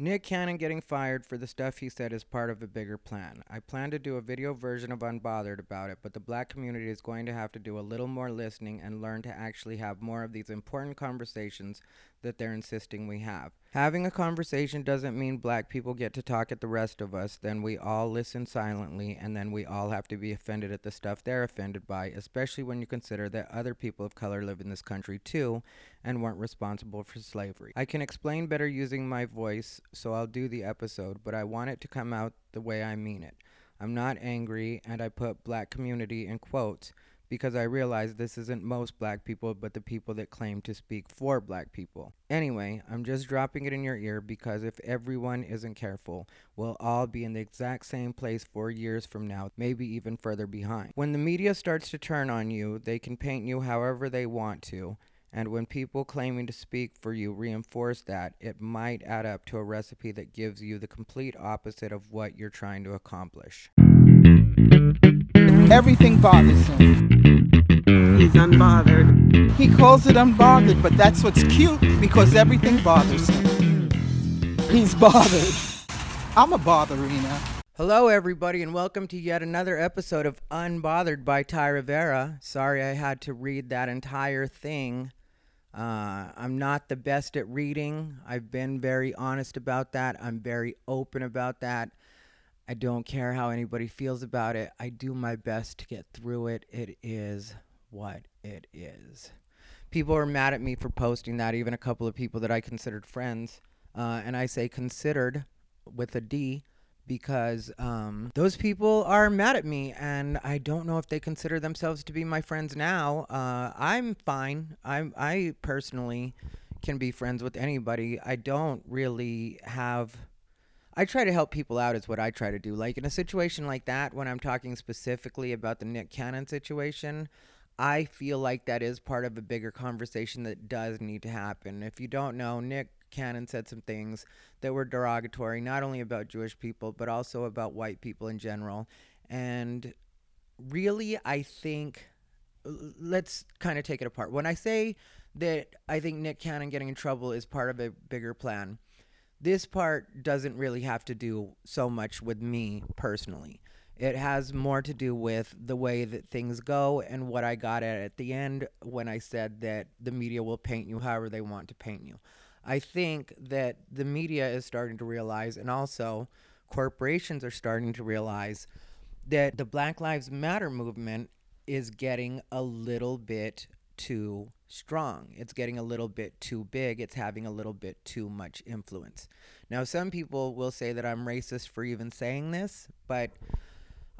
Nick Cannon getting fired for the stuff he said is part of a bigger plan. I plan to do a video version of Unbothered about it, but the black community is going to have to do a little more listening and learn to actually have more of these important conversations that they're insisting we have. Having a conversation doesn't mean black people get to talk at the rest of us, then we all listen silently, and then we all have to be offended at the stuff they're offended by, especially when you consider that other people of color live in this country too and weren't responsible for slavery. I can explain better using my voice, so I'll do the episode, but I want it to come out the way I mean it. I'm not angry, and I put black community in quotes because I realize this isn't most black people, but the people that claim to speak for black people. Anyway, I'm just dropping it in your ear because if everyone isn't careful, we'll all be in the exact same place four years from now, maybe even further behind. When the media starts to turn on you, they can paint you however they want to. And when people claiming to speak for you reinforce that, it might add up to a recipe that gives you the complete opposite of what you're trying to accomplish. Everything bothers him. He's unbothered. He calls it unbothered, but that's what's cute because everything bothers him. He's bothered. I'm a botherina. Hello, everybody, and welcome to yet another episode of Unbothered by Ty Rivera. Sorry I had to read that entire thing. Uh, I'm not the best at reading. I've been very honest about that. I'm very open about that. I don't care how anybody feels about it. I do my best to get through it. It is what it is. People are mad at me for posting that, even a couple of people that I considered friends. Uh, and I say considered with a D because um, those people are mad at me and I don't know if they consider themselves to be my friends now. Uh, I'm fine. I'm, I personally can be friends with anybody. I don't really have. I try to help people out, is what I try to do. Like in a situation like that, when I'm talking specifically about the Nick Cannon situation, I feel like that is part of a bigger conversation that does need to happen. If you don't know, Nick Cannon said some things that were derogatory, not only about Jewish people, but also about white people in general. And really, I think, let's kind of take it apart. When I say that I think Nick Cannon getting in trouble is part of a bigger plan, this part doesn't really have to do so much with me personally. It has more to do with the way that things go and what I got at at the end when I said that the media will paint you however they want to paint you. I think that the media is starting to realize, and also corporations are starting to realize, that the Black Lives Matter movement is getting a little bit too strong. It's getting a little bit too big. It's having a little bit too much influence. Now, some people will say that I'm racist for even saying this, but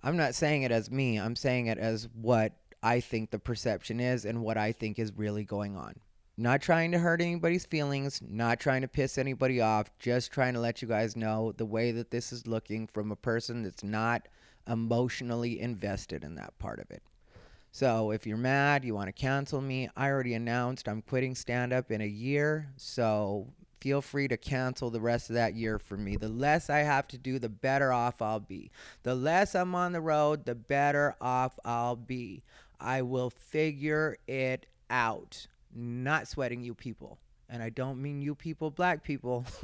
I'm not saying it as me. I'm saying it as what I think the perception is and what I think is really going on. Not trying to hurt anybody's feelings, not trying to piss anybody off, just trying to let you guys know the way that this is looking from a person that's not emotionally invested in that part of it. So if you're mad, you want to cancel me, I already announced I'm quitting stand up in a year. So feel free to cancel the rest of that year for me. The less I have to do, the better off I'll be. The less I'm on the road, the better off I'll be. I will figure it out. Not sweating you people. And I don't mean you people, black people.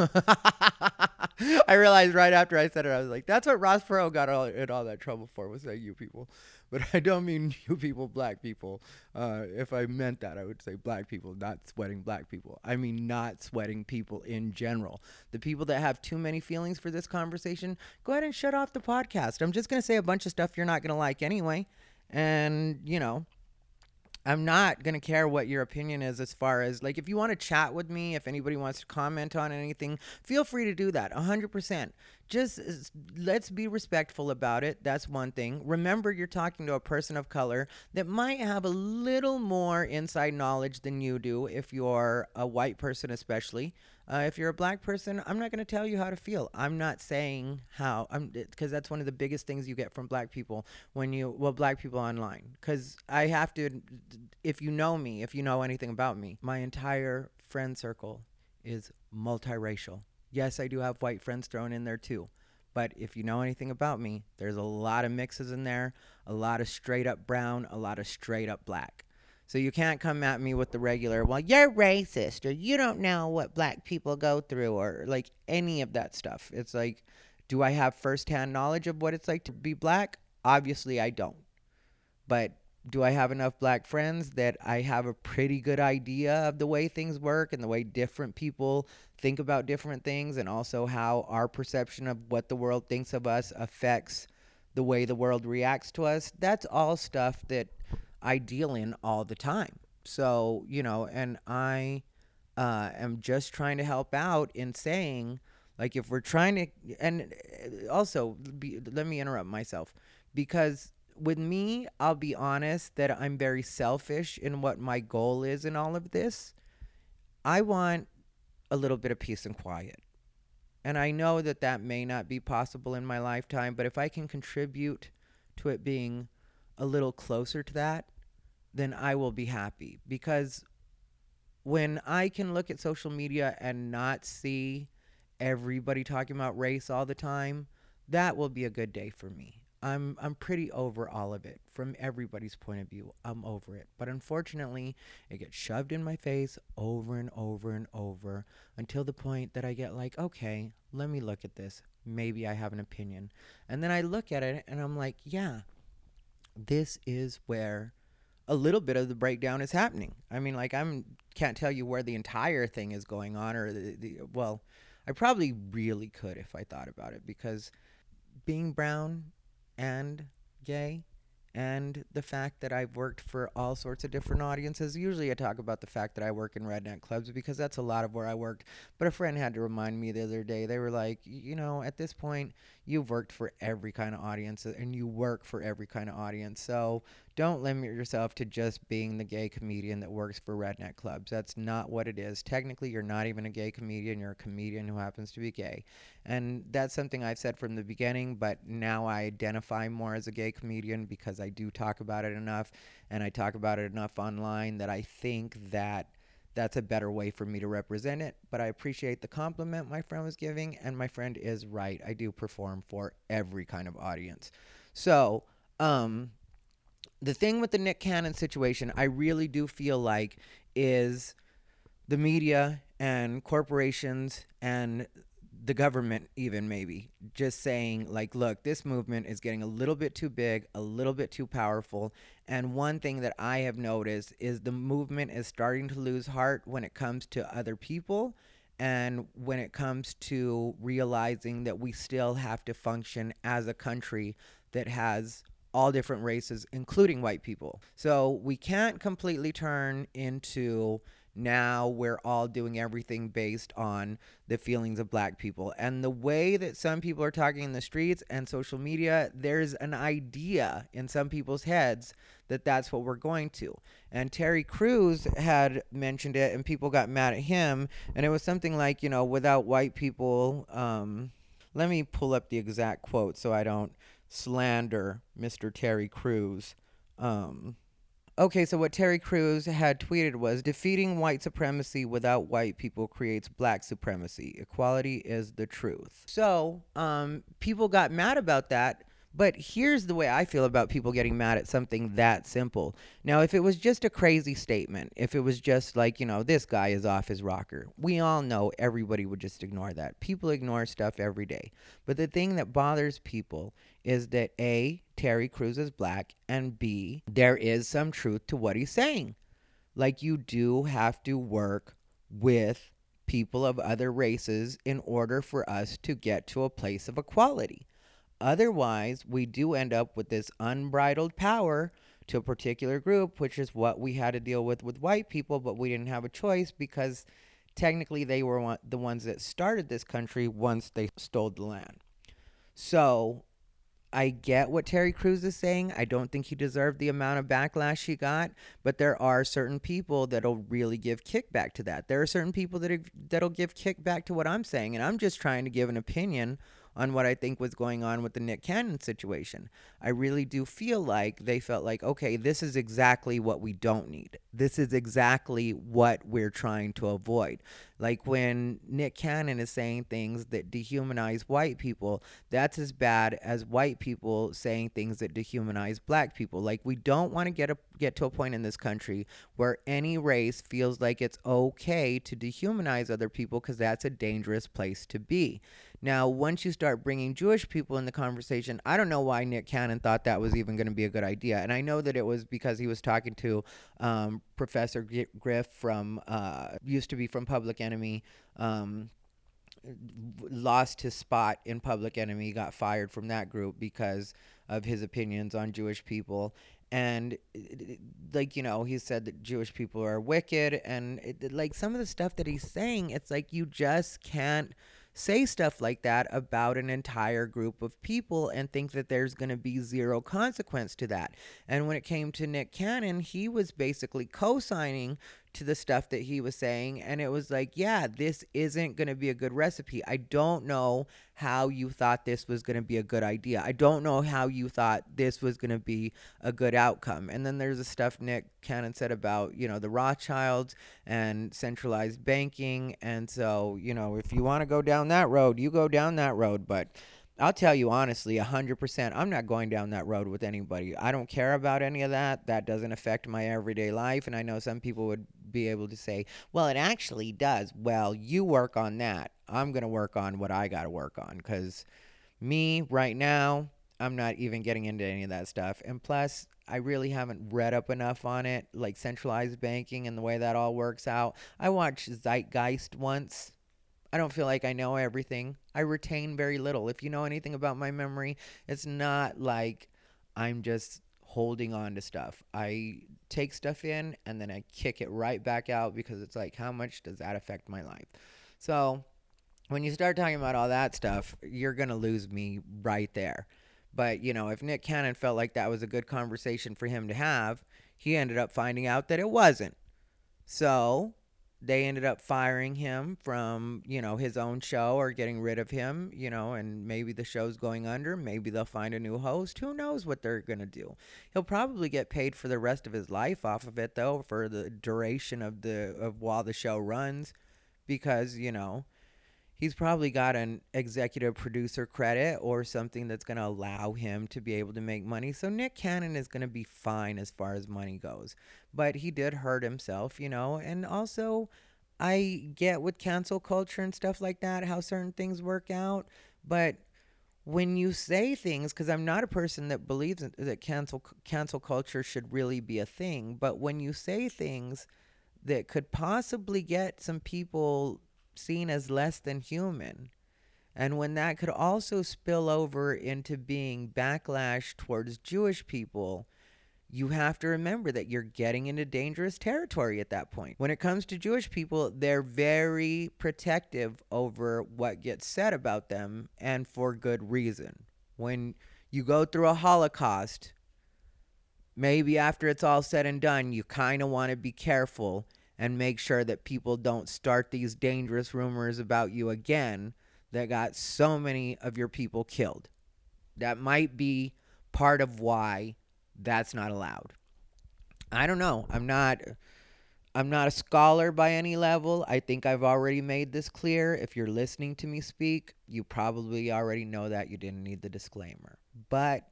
I realized right after I said it, I was like, that's what Ross Perot got all, in all that trouble for, was that you people. But I don't mean you people, black people. Uh, if I meant that, I would say black people, not sweating black people. I mean, not sweating people in general. The people that have too many feelings for this conversation, go ahead and shut off the podcast. I'm just going to say a bunch of stuff you're not going to like anyway. And, you know, I'm not going to care what your opinion is as far as like if you want to chat with me, if anybody wants to comment on anything, feel free to do that 100%. Just uh, let's be respectful about it. That's one thing. Remember, you're talking to a person of color that might have a little more inside knowledge than you do if you're a white person, especially. Uh, if you're a black person, I'm not going to tell you how to feel. I'm not saying how. I'm because that's one of the biggest things you get from black people when you well black people online. Because I have to, if you know me, if you know anything about me, my entire friend circle is multiracial. Yes, I do have white friends thrown in there too. But if you know anything about me, there's a lot of mixes in there, a lot of straight up brown, a lot of straight up black. So you can't come at me with the regular, well, you're racist or you don't know what black people go through or like any of that stuff. It's like, do I have firsthand knowledge of what it's like to be black? Obviously, I don't. But do I have enough black friends that I have a pretty good idea of the way things work and the way different people think about different things and also how our perception of what the world thinks of us affects the way the world reacts to us? That's all stuff that I deal in all the time. So, you know, and I uh, am just trying to help out in saying, like, if we're trying to, and uh, also, be, let me interrupt myself because with me, I'll be honest that I'm very selfish in what my goal is in all of this. I want a little bit of peace and quiet. And I know that that may not be possible in my lifetime, but if I can contribute to it being a little closer to that, then I will be happy. Because when I can look at social media and not see everybody talking about race all the time, that will be a good day for me. I'm I'm pretty over all of it from everybody's point of view. I'm over it. But unfortunately, it gets shoved in my face over and over and over until the point that I get like, "Okay, let me look at this. Maybe I have an opinion." And then I look at it and I'm like, "Yeah. This is where a little bit of the breakdown is happening. I mean, like I'm can't tell you where the entire thing is going on or the, the well, I probably really could if I thought about it because being brown and gay and the fact that I've worked for all sorts of different audiences. Usually I talk about the fact that I work in redneck clubs because that's a lot of where I worked. But a friend had to remind me the other day, they were like, you know, at this point, you've worked for every kind of audience uh, and you work for every kind of audience. So don't limit yourself to just being the gay comedian that works for redneck clubs. That's not what it is. Technically, you're not even a gay comedian, you're a comedian who happens to be gay. And that's something I've said from the beginning, but now I identify more as a gay comedian because I do talk about it enough and I talk about it enough online that I think that that's a better way for me to represent it. But I appreciate the compliment my friend was giving, and my friend is right. I do perform for every kind of audience. So, um, the thing with the Nick Cannon situation, I really do feel like is the media and corporations and the government even maybe just saying like look this movement is getting a little bit too big a little bit too powerful and one thing that i have noticed is the movement is starting to lose heart when it comes to other people and when it comes to realizing that we still have to function as a country that has all different races, including white people. So we can't completely turn into now we're all doing everything based on the feelings of black people. And the way that some people are talking in the streets and social media, there's an idea in some people's heads that that's what we're going to. And Terry Crews had mentioned it, and people got mad at him. And it was something like, you know, without white people, um, let me pull up the exact quote so I don't slander Mr. Terry Crews. Um, okay, so what Terry Crews had tweeted was defeating white supremacy without white people creates black supremacy. Equality is the truth. So um, people got mad about that but here's the way I feel about people getting mad at something that simple. Now, if it was just a crazy statement, if it was just like, you know, this guy is off his rocker, we all know everybody would just ignore that. People ignore stuff every day. But the thing that bothers people is that A, Terry Crews is black, and B, there is some truth to what he's saying. Like, you do have to work with people of other races in order for us to get to a place of equality. Otherwise, we do end up with this unbridled power to a particular group, which is what we had to deal with with white people, but we didn't have a choice because technically they were the ones that started this country once they stole the land. So I get what Terry Crews is saying. I don't think he deserved the amount of backlash he got, but there are certain people that'll really give kickback to that. There are certain people that that'll give kickback to what I'm saying, and I'm just trying to give an opinion on what I think was going on with the Nick Cannon situation. I really do feel like they felt like, okay, this is exactly what we don't need. This is exactly what we're trying to avoid. Like when Nick Cannon is saying things that dehumanize white people, that's as bad as white people saying things that dehumanize black people. Like we don't want to get a, get to a point in this country where any race feels like it's okay to dehumanize other people because that's a dangerous place to be. Now, once you start bringing Jewish people in the conversation, I don't know why Nick Cannon thought that was even going to be a good idea. And I know that it was because he was talking to um, Professor Griff from, uh, used to be from Public Enemy. Um, lost his spot in Public Enemy, got fired from that group because of his opinions on Jewish people. And like you know, he said that Jewish people are wicked, and it, like some of the stuff that he's saying, it's like you just can't say stuff like that about an entire group of people and think that there's going to be zero consequence to that. And when it came to Nick Cannon, he was basically co signing to the stuff that he was saying. And it was like, yeah, this isn't going to be a good recipe. I don't know how you thought this was going to be a good idea. I don't know how you thought this was going to be a good outcome. And then there's the stuff Nick Cannon said about, you know, the Rothschilds and centralized banking. And so, you know, if you want to go down that road, you go down that road. But I'll tell you honestly, 100%, I'm not going down that road with anybody. I don't care about any of that. That doesn't affect my everyday life. And I know some people would be able to say, well, it actually does. Well, you work on that. I'm going to work on what I got to work on because me right now, I'm not even getting into any of that stuff. And plus, I really haven't read up enough on it, like centralized banking and the way that all works out. I watched Zeitgeist once. I don't feel like I know everything. I retain very little. If you know anything about my memory, it's not like I'm just holding on to stuff. I take stuff in and then I kick it right back out because it's like, how much does that affect my life? So when you start talking about all that stuff, you're going to lose me right there. But, you know, if Nick Cannon felt like that was a good conversation for him to have, he ended up finding out that it wasn't. So they ended up firing him from you know his own show or getting rid of him you know and maybe the show's going under maybe they'll find a new host who knows what they're going to do he'll probably get paid for the rest of his life off of it though for the duration of the of while the show runs because you know he's probably got an executive producer credit or something that's going to allow him to be able to make money. So Nick Cannon is going to be fine as far as money goes. But he did hurt himself, you know, and also I get with cancel culture and stuff like that how certain things work out, but when you say things because I'm not a person that believes that cancel cancel culture should really be a thing, but when you say things that could possibly get some people seen as less than human. And when that could also spill over into being backlash towards Jewish people, you have to remember that you're getting into dangerous territory at that point. When it comes to Jewish people, they're very protective over what gets said about them and for good reason. When you go through a Holocaust, maybe after it's all said and done, you kind of want to be careful and make sure that people don't start these dangerous rumors about you again that got so many of your people killed. That might be part of why that's not allowed. I don't know. I'm not I'm not a scholar by any level. I think I've already made this clear. If you're listening to me speak, you probably already know that you didn't need the disclaimer. But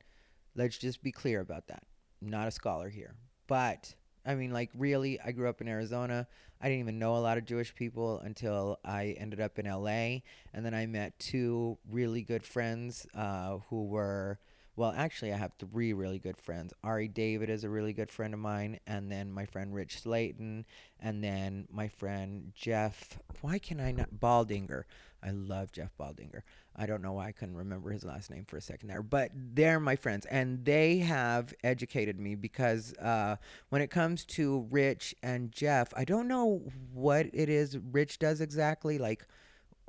let's just be clear about that. I'm not a scholar here. But I mean, like, really, I grew up in Arizona. I didn't even know a lot of Jewish people until I ended up in LA. And then I met two really good friends uh, who were, well, actually, I have three really good friends. Ari David is a really good friend of mine. And then my friend Rich Slayton. And then my friend Jeff, why can I not? Baldinger. I love Jeff Baldinger. I don't know why I couldn't remember his last name for a second there, but they're my friends, and they have educated me because uh, when it comes to Rich and Jeff, I don't know what it is Rich does exactly, like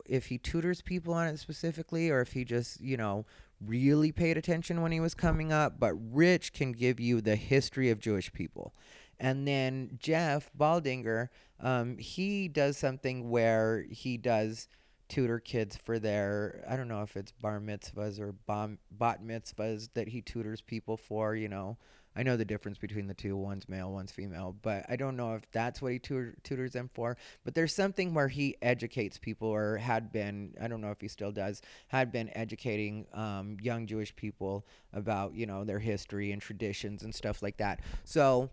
if he tutors people on it specifically, or if he just, you know, really paid attention when he was coming up. But Rich can give you the history of Jewish people. And then Jeff Baldinger, um, he does something where he does tutor kids for their I don't know if it's bar mitzvahs or bom, bat mitzvahs that he tutors people for. You know, I know the difference between the two. One's male, one's female, but I don't know if that's what he tutor, tutors them for. But there's something where he educates people, or had been. I don't know if he still does. Had been educating um, young Jewish people about you know their history and traditions and stuff like that. So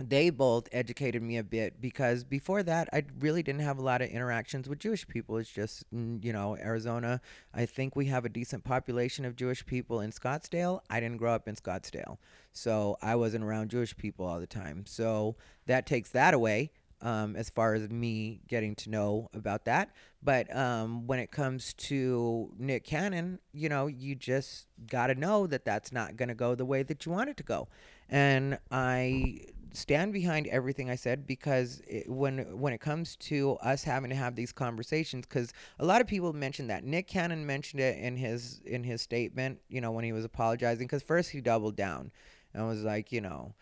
they both educated me a bit because before that I really didn't have a lot of interactions with Jewish people. It's just mm, you know Arizona. I think we have a decent population of Jewish people in Scottsdale. I didn't grow up in Scottsdale, so I wasn't around Jewish people all the time. So that takes that away. Um, as far as me getting to know about that. But um, when it comes to Nick Cannon, you know, you just got to know that that's not going to go the way that you want it to go. And I stand behind everything I said because it, when when it comes to us having to have these conversations, because a lot of people mentioned that Nick Cannon mentioned it in his in his statement, you know, when he was apologizing. Because first he doubled down and was like, you know,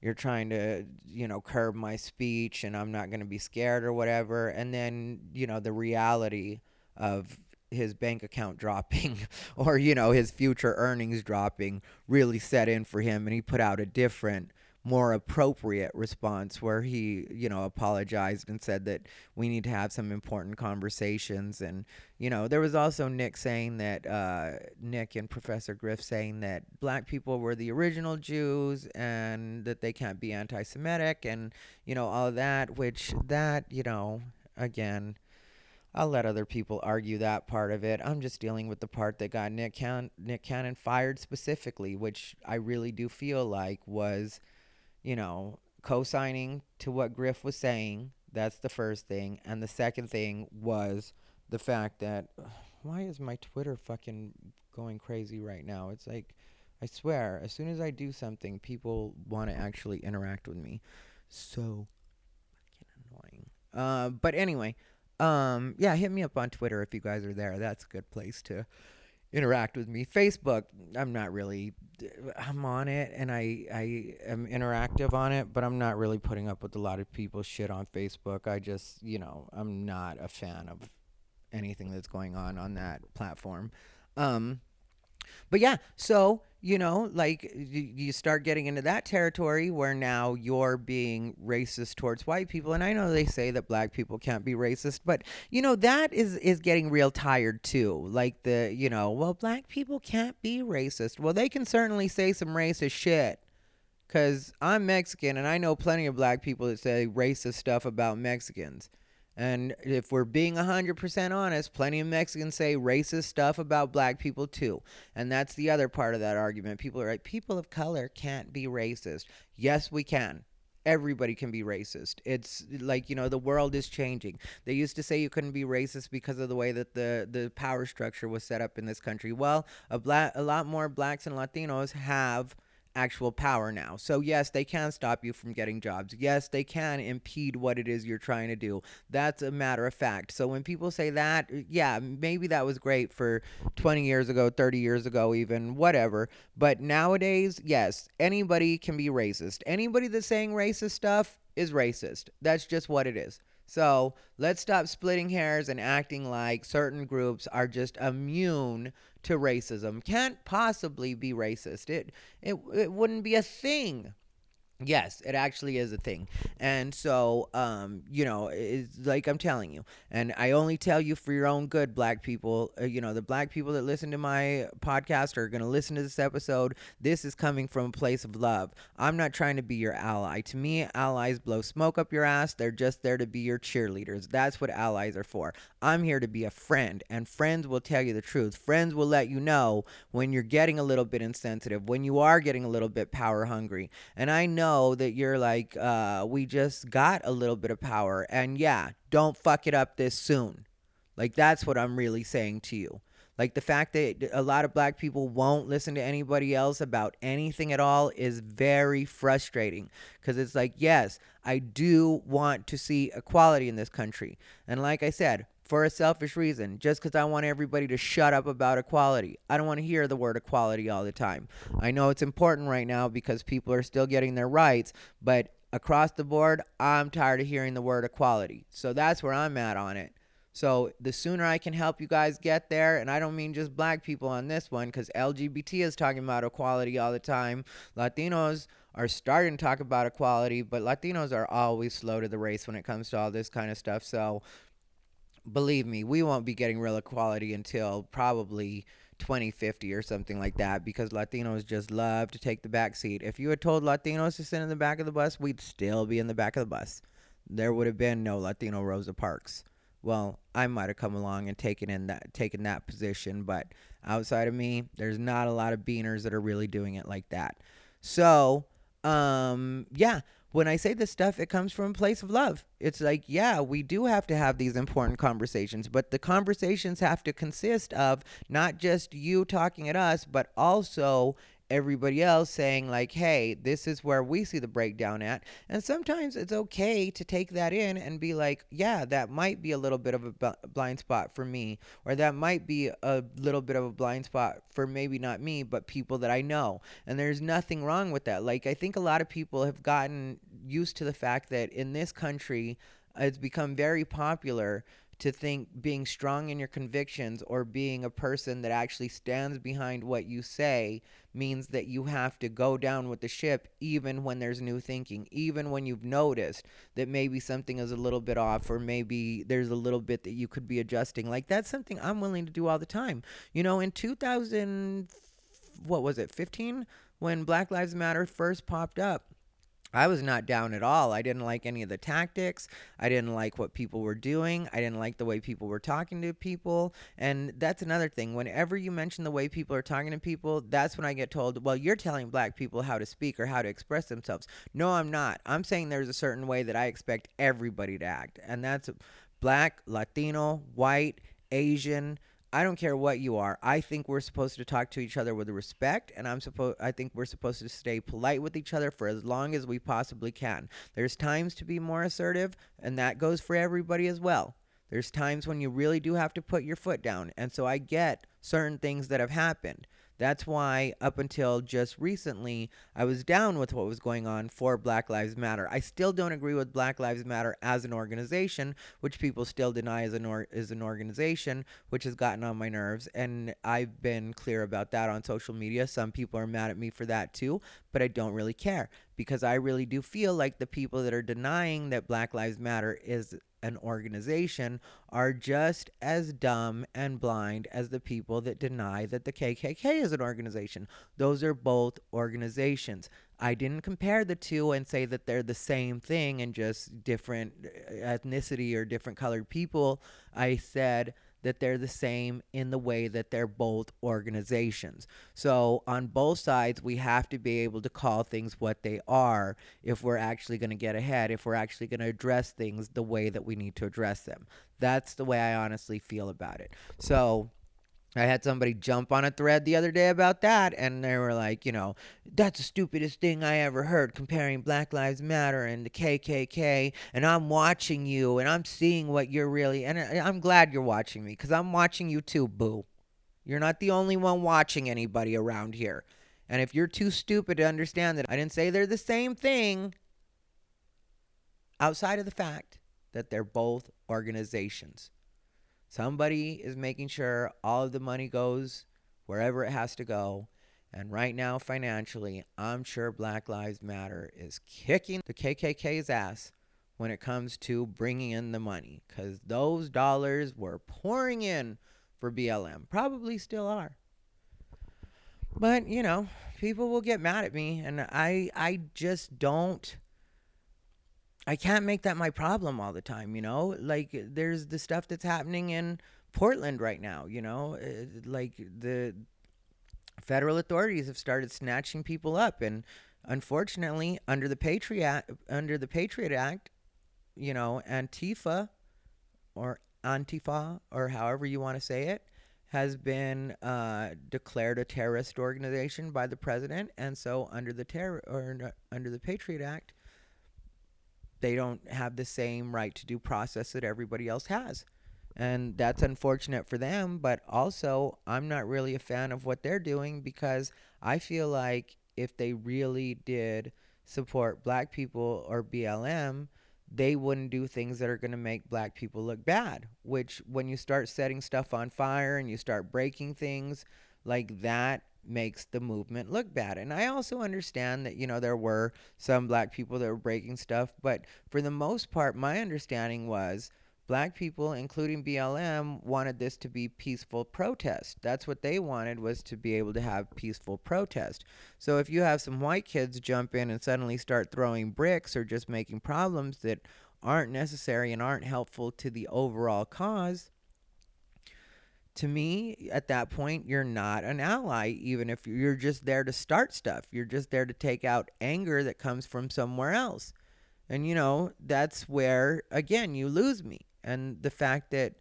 you're trying to you know curb my speech and I'm not going to be scared or whatever. And then you know the reality of his bank account dropping or you know his future earnings dropping really set in for him and he put out a different more appropriate response where he, you know, apologized and said that we need to have some important conversations. And, you know, there was also Nick saying that, uh, Nick and Professor Griff saying that black people were the original Jews and that they can't be anti Semitic and, you know, all of that, which that, you know, again, I'll let other people argue that part of it. I'm just dealing with the part that got Nick, Can- Nick Cannon fired specifically, which I really do feel like was you know, co signing to what Griff was saying. That's the first thing. And the second thing was the fact that why is my Twitter fucking going crazy right now? It's like, I swear, as soon as I do something, people want to actually interact with me. So fucking annoying. Uh, but anyway, um, yeah, hit me up on Twitter if you guys are there. That's a good place to interact with me. Facebook, I'm not really I'm on it and I I am interactive on it, but I'm not really putting up with a lot of people's shit on Facebook. I just, you know, I'm not a fan of anything that's going on on that platform. Um but yeah, so you know, like you start getting into that territory where now you're being racist towards white people, and I know they say that black people can't be racist, but you know that is is getting real tired too. Like the you know, well, black people can't be racist. Well, they can certainly say some racist shit. Cause I'm Mexican and I know plenty of black people that say racist stuff about Mexicans. And if we're being 100% honest, plenty of Mexicans say racist stuff about black people too. And that's the other part of that argument. People are like, people of color can't be racist. Yes, we can. Everybody can be racist. It's like, you know, the world is changing. They used to say you couldn't be racist because of the way that the, the power structure was set up in this country. Well, a, a lot more blacks and Latinos have actual power now. So, yes, they can stop you from getting jobs. Yes, they can impede what it is you're trying to do. That's a matter of fact. So, when people say that, uh, yeah, maybe that was great for 20 years ago, 30 years ago, even whatever. But nowadays, yes, anybody can be racist. Anybody that's saying racist stuff is racist. That's just what it is. So let's stop splitting hairs and acting like certain groups are just immune to racism. Can't possibly be racist. It it it wouldn't be a thing. Yes, it actually is a thing. And so, um, you know, it's like I'm telling you, and I only tell you for your own good, black people. Uh, you know, the black people that listen to my podcast are going to listen to this episode. This is coming from a place of love. I'm not trying to be your ally. To me, allies blow smoke up your ass. They're just there to be your cheerleaders. That's what allies are for. I'm here to be a friend, and friends will tell you the truth. Friends will let you know when you're getting a little bit insensitive, when you are getting a little bit power hungry. And I know know that you're like, uh, we just got a little bit of power. And yeah, don't fuck it up this soon. Like, that's what I'm really saying to you. Like, the fact that a lot of black people won't listen to anybody else about anything at all is very frustrating. Because it's like, yes, I do want to see equality in this country. And like I said, for a selfish reason, just because I want everybody to shut up about equality. I don't want to hear the word equality all the time. I know it's important right now because people are still getting their rights, but across the board, I'm tired of hearing the word equality. So that's where I'm at on it. So the sooner I can help you guys get there, and I don't mean just black people on this one, because LGBT is talking about equality all the time. Latinos are starting to talk about equality, but Latinos are always slow to the race when it comes to all this kind of stuff. So believe me, we won't be getting real equality until probably 2050 or something like that because Latinos just love to take the back seat. If you had told Latinos to sit in the back of the bus, we'd still be in the back of the bus. There would have been no Latino Rosa Parks. Well, I might have come along and taken in that taken that position, but outside of me, there's not a lot of beaners that are really doing it like that. So, um, yeah, when I say this stuff, it comes from a place of love. It's like, yeah, we do have to have these important conversations, but the conversations have to consist of not just you talking at us, but also everybody else saying like hey this is where we see the breakdown at. And sometimes it's okay to take that in and be like yeah that might be a little bit of a blind spot for me or that might be a little bit of a blind spot for maybe not me but people that i know. And there's nothing wrong with that. Like i think a lot of people have gotten used to the fact that in this country it's become very popular to think being strong in your convictions or being a person that actually stands behind what you say means that you have to go down with the ship even when there's new thinking, even when you've noticed that maybe something is a little bit off or maybe there's a little bit that you could be adjusting. Like that's something I'm willing to do all the time. You know, in 2000 what was it? 15 when Black Lives Matter first popped up I was not down at all. I didn't like any of the tactics. I didn't like what people were doing. I didn't like the way people were talking to people. And that's another thing. Whenever you mention the way people are talking to people, that's when I get told, well, you're telling black people how to speak or how to express themselves. No, I'm not. I'm saying there's a certain way that I expect everybody to act. And that's black, Latino, white, Asian, I don't care what you are. I think we're supposed to talk to each other with respect, and I'm supposed. I think we're supposed to stay polite with each other for as long as we possibly can. There's times to be more assertive, and that goes for everybody as well. There's times when you really do have to put your foot down, and so I get certain things that have happened. That's why, up until just recently, I was down with what was going on for Black Lives Matter. I still don't agree with Black Lives Matter as an organization, which people still deny as an, or- an organization, which has gotten on my nerves. And I've been clear about that on social media. Some people are mad at me for that too, but I don't really care because I really do feel like the people that are denying that Black Lives Matter is an organization are just as dumb and blind as the people that deny that the KKK is an organization. Those are both organizations. I didn't compare the two and say that they're the same thing and just different uh, ethnicity or different colored people. I said that they're the same in the way that they're both organizations. So, on both sides, we have to be able to call things what they are if we're actually going to get ahead, if we're actually going to address things the way that we need to address them. That's the way I honestly feel about it. So, I had somebody jump on a thread the other day about that, and they were like, you know, that's the stupidest thing I ever heard comparing Black Lives Matter and the KKK. And I'm watching you, and I'm seeing what you're really. And uh, I'm glad you're watching me because I'm watching you too, boo. You're not the only one watching anybody around here. And if you're too stupid to understand that I didn't say they're the same thing, outside of the fact that they're both organizations. Somebody is making sure all of the money goes wherever it has to go. And right now, financially, I'm sure Black Lives Matter is kicking the KKK's ass when it comes to bringing in the money because those dollars were pouring in for BLM. Probably still are. But, you know, people will get mad at me and I I just don't I can't make that my problem all the time, you know? Like there's the stuff that's happening in Portland right now, you know? Uh, like the federal authorities have started snatching people up and unfortunately under the Patriot under the Patriot Act, you know, Antifa or Antifa or however you want to say it has been uh, declared a terrorist organization by the president and so under the terror or under the Patriot Act they don't have the same right to due process that everybody else has. And that's unfortunate for them, but also I'm not really a fan of what they're doing because I feel like if they really did support black people or BLM, they wouldn't do things that are going to make black people look bad. Which, when you start setting stuff on fire and you start breaking things like that, makes the movement look bad. And I also understand that, you know, there were some black people that were breaking stuff, but for the most part, my understanding was black people, including BLM, wanted this to be peaceful protest. That's what they wanted was to be able to have peaceful protest. So if you have some white kids jump in and suddenly start throwing bricks or just making problems that aren't necessary and aren't helpful to the overall cause, to me, at that point, you're not an ally, even if you're just there to start stuff. You're just there to take out anger that comes from somewhere else. And, you know, that's where, again, you lose me. And the fact that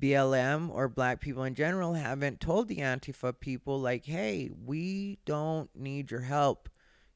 BLM or black people in general haven't told the Antifa people, like, hey, we don't need your help.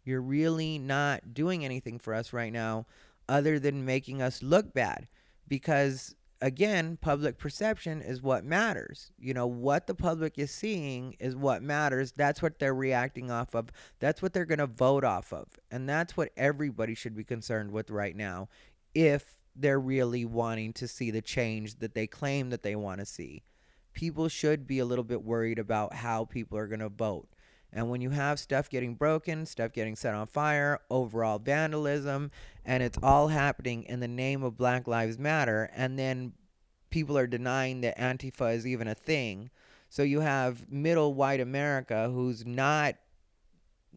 You're really not doing anything for us right now other than making us look bad. Because again, public perception is what matters. You know, what the public is seeing is what matters. That's what they're reacting off of. That's what they're going to vote off of. And that's what everybody should be concerned with right now if they're really wanting to see the change that they claim that they want to see. People should be a little bit worried about how people are going to vote. And when you have stuff getting broken, stuff getting set on fire, overall vandalism, and it's all happening in the name of Black Lives Matter, and then people are denying that Antifa is even a thing. So you have middle white America who's not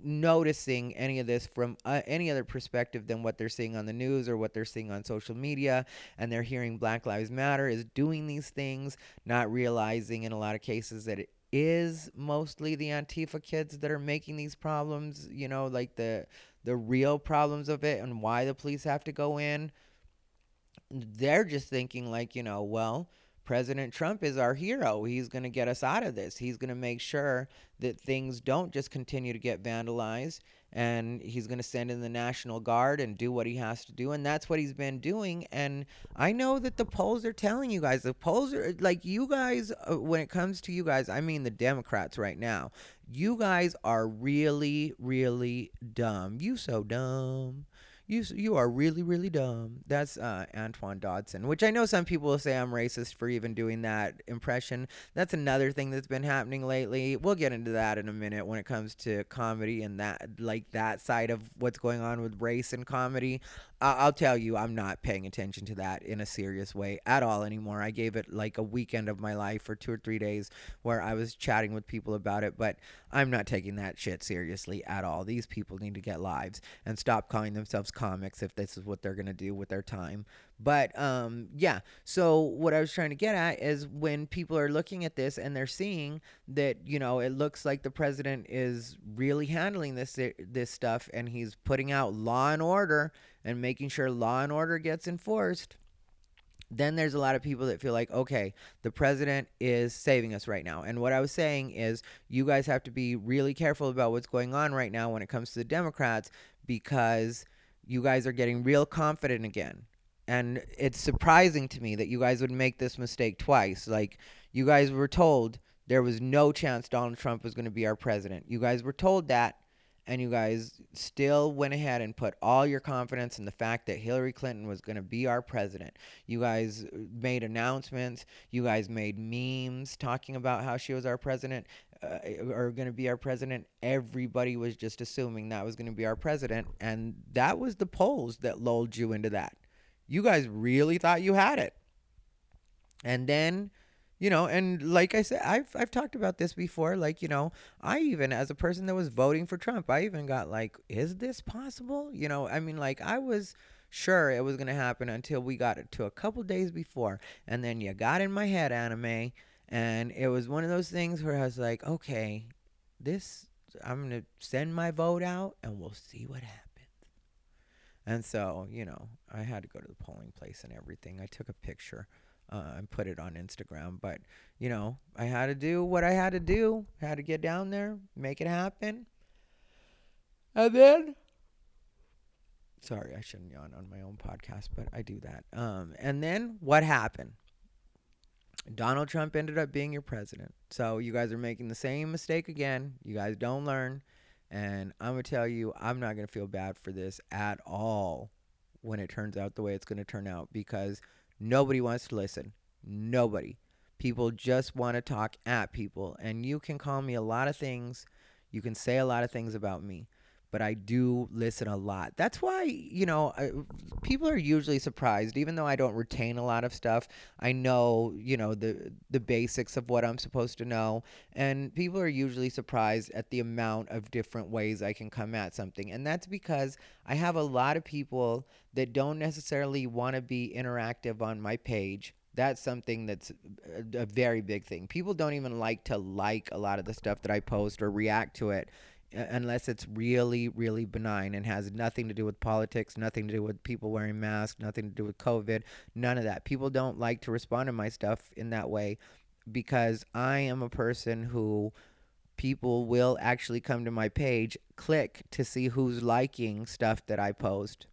noticing any of this from uh, any other perspective than what they're seeing on the news or what they're seeing on social media and they're hearing black lives matter is doing these things not realizing in a lot of cases that it is mostly the Antifa kids that are making these problems, you know, like the the real problems of it and why the police have to go in. They're just thinking like, you know, well, President Trump is our hero. He's going to get us out of this. He's going to make sure that things don't just continue to get vandalized and he's going to send in the National Guard and do what he has to do. And that's what he's been doing. And I know that the polls are telling you guys, the polls are like you guys, uh, when it comes to you guys, I mean the Democrats right now, you guys are really, really dumb. You so dumb you you are really really dumb. That's uh, Antoine Dodson, which I know some people will say I'm racist for even doing that impression. That's another thing that's been happening lately. We'll get into that in a minute when it comes to comedy and that like that side of what's going on with race and comedy. I'll tell you, I'm not paying attention to that in a serious way at all anymore. I gave it like a weekend of my life for two or three days where I was chatting with people about it, but I'm not taking that shit seriously at all. These people need to get lives and stop calling themselves comics if this is what they're going to do with their time. But um, yeah, so what I was trying to get at is when people are looking at this and they're seeing that you know it looks like the president is really handling this this stuff and he's putting out law and order and making sure law and order gets enforced then there's a lot of people that feel like, okay, the president is saving us right now. And what I was saying is, you guys have to be really careful about what's going on right now when it comes to the Democrats because you guys are getting real confident again. And it's surprising to me that you guys would make this mistake twice. Like, you guys were told there was no chance Donald Trump was going to be our president. You guys were told that, and you guys still went ahead and put all your confidence in the fact that Hillary Clinton was going to be our president. You guys made announcements. You guys made memes talking about how she was our president uh, or going to be our president. Everybody was just assuming that was going to be our president. And that was the polls that lulled you into that. You guys really thought you had it. And then, you know, and like I said, I've I've talked about this before. Like, you know, I even as a person that was voting for Trump, I even got like, is this possible? You know, I mean, like I was sure it was gonna happen until we got it to a couple days before, and then you got in my head, anime, and it was one of those things where I was like, okay, this I'm gonna send my vote out, and we'll see what happens. And so, you know, I had to go to the polling place and everything. I took a picture uh, and put it on Instagram. But, you know, I had to do what I had to do. I had to get down there, make it happen. And then, sorry, I shouldn't yawn on my own podcast, but I do that. Um, and then what happened? Donald Trump ended up being your president. So you guys are making the same mistake again. You guys don't learn. And I'm going to tell you, I'm not going to feel bad for this at all when it turns out the way it's going to turn out because nobody wants to listen. Nobody. People just want to talk at people. And you can call me a lot of things. You can say a lot of things about me but I do listen a lot. That's why, you know, I, people are usually surprised even though I don't retain a lot of stuff. I know, you know, the the basics of what I'm supposed to know, and people are usually surprised at the amount of different ways I can come at something. And that's because I have a lot of people that don't necessarily want to be interactive on my page that's something that's a, a, very big thing. People don't even like to like a lot of the stuff that I post or react to it unless it's really, really benign and has nothing to do with politics, nothing to do with people wearing masks, nothing to do with COVID, none of that. People don't like to respond to my stuff in that way because I am a person who people will actually come to my page, click to see who's liking stuff that I post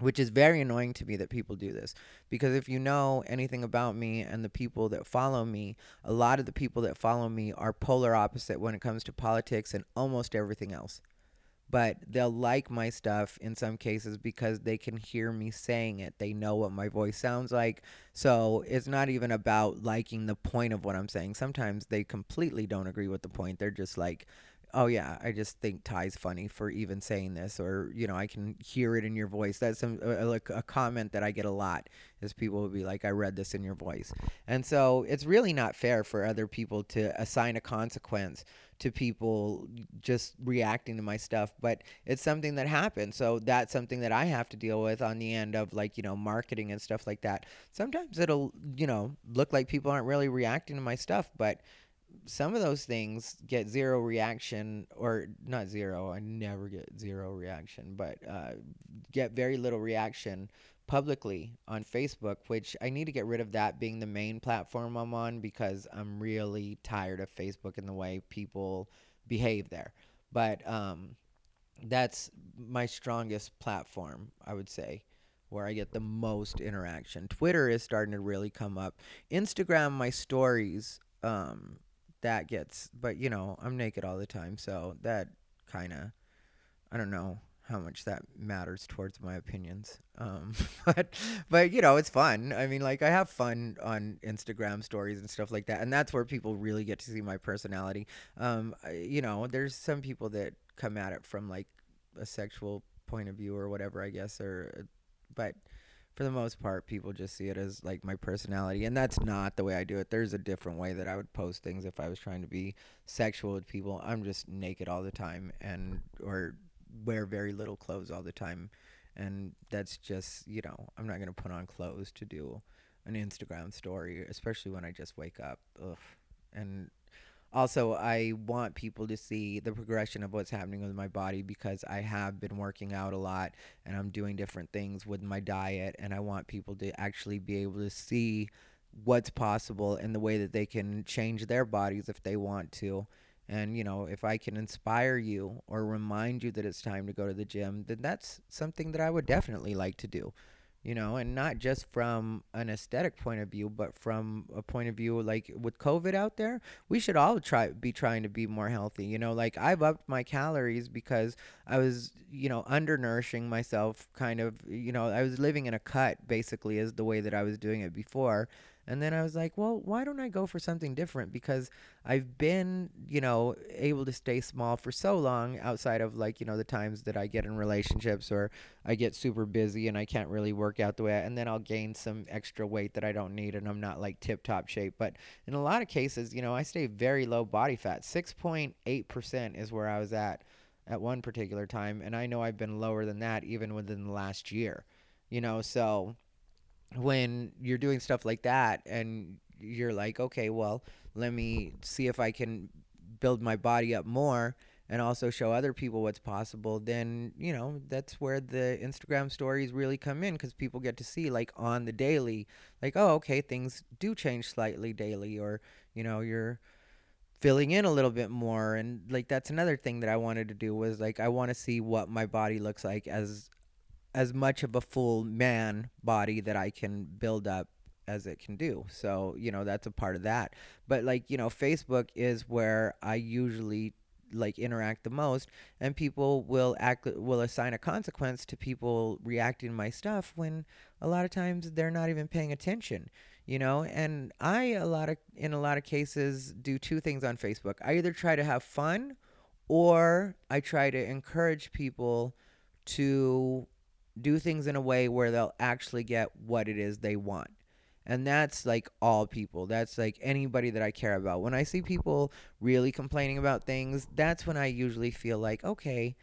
which is very annoying to me that people do this because if you know anything about me and the people that follow me a lot of the people that follow me are polar opposite when it comes to politics and almost everything else. But they'll like my stuff in some cases because they can hear me saying it. They know what my voice sounds like. So it's not even about liking the point of what i'm saying. Sometimes they completely don't agree with the point. They're just like oh yeah i just think ty's funny for even saying this or you know i can hear it in your voice. That's some uh, like a comment that i get a lot is people will be like i read this in your voice. And so it's really not fair for other people to assign a consequence to people just reacting to my stuff but it's something that happens. So that's something that i have to deal with on the end of like you know marketing and stuff like that. Sometimes it'll you know look like people aren't really reacting to my stuff but some of those things get zero reaction or not zero i never get zero reaction but uh, get very little reaction publicly on facebook which i need to get rid of that being the main platform i'm on because i'm really tired of facebook and the way people behave there but um, that's my strongest platform i would say where I get the most interaction. Twitter is starting to really come up. Instagram, my stories um, that gets but you know i'm naked all the time so that kind of i don't know how much that matters towards my opinions um, but but you know it's fun. I mean like i have fun on instagram stories and stuff like that and that's where people really get to see my personality. Um, I, you know there's some people that come at it from like a sexual point of view or whatever i guess or but for the most part, people just see it as like my personality, and that's not the way I do it. There's a different way that I would post things if I was trying to be sexual with people. I'm just naked all the time, and or wear very little clothes all the time, and that's just you know I'm not gonna put on clothes to do an Instagram story, especially when I just wake up. Ugh. And also i want people to see the progression of what's happening with my body because i have been working out a lot and i'm doing different things with my diet and i want people to actually be able to see what's possible and the way that they can change their bodies if they want to. And you know if i can inspire you or remind you that it's time to go to the gym then that's something that i would definitely like to do you know, and not just from an aesthetic point of view, but from a point of view like with COVID out there, we should all try be trying to be more healthy. You know, like I've upped my calories because I was, you know, undernourishing myself kind of, you know, I was living in a cut basically is the way that I was doing it before. And then I was like, well, why don't I go for something different? Because I've been, you know, able to stay small for so long outside of like, you know, the times that I get in relationships or I get super busy and I can't really work out the way I, and then I'll gain some extra weight that I don't need and I'm not like tip top shape. But in a lot of cases, you know, I stay very low body fat. 6.8% is where I was at at one particular time. And I know I've been lower than that even within the last year, you know, so when you're doing stuff like that and you're like, okay, well, let me see if I can build my body up more and also show other people what's possible, then, you know, that's where the Instagram stories really come in because people get to see, like, on the daily, like, oh, okay, things do change slightly daily, or, you know, you're filling in a little bit more. And, like, that's another thing that I wanted to do was, like, I want to see what my body looks like as as much of a full man body that I can build up as it can do. So, you know, that's a part of that. But like, you know, Facebook is where I usually like interact the most and people will act will assign a consequence to people reacting to my stuff when a lot of times they're not even paying attention you know and i a lot of in a lot of cases do two things on facebook i either try to have fun or i try to encourage people to do things in a way where they'll actually get what it is they want. And that's like all people. That's like anybody that i care about. When i see people really complaining about things that's when i usually feel like okay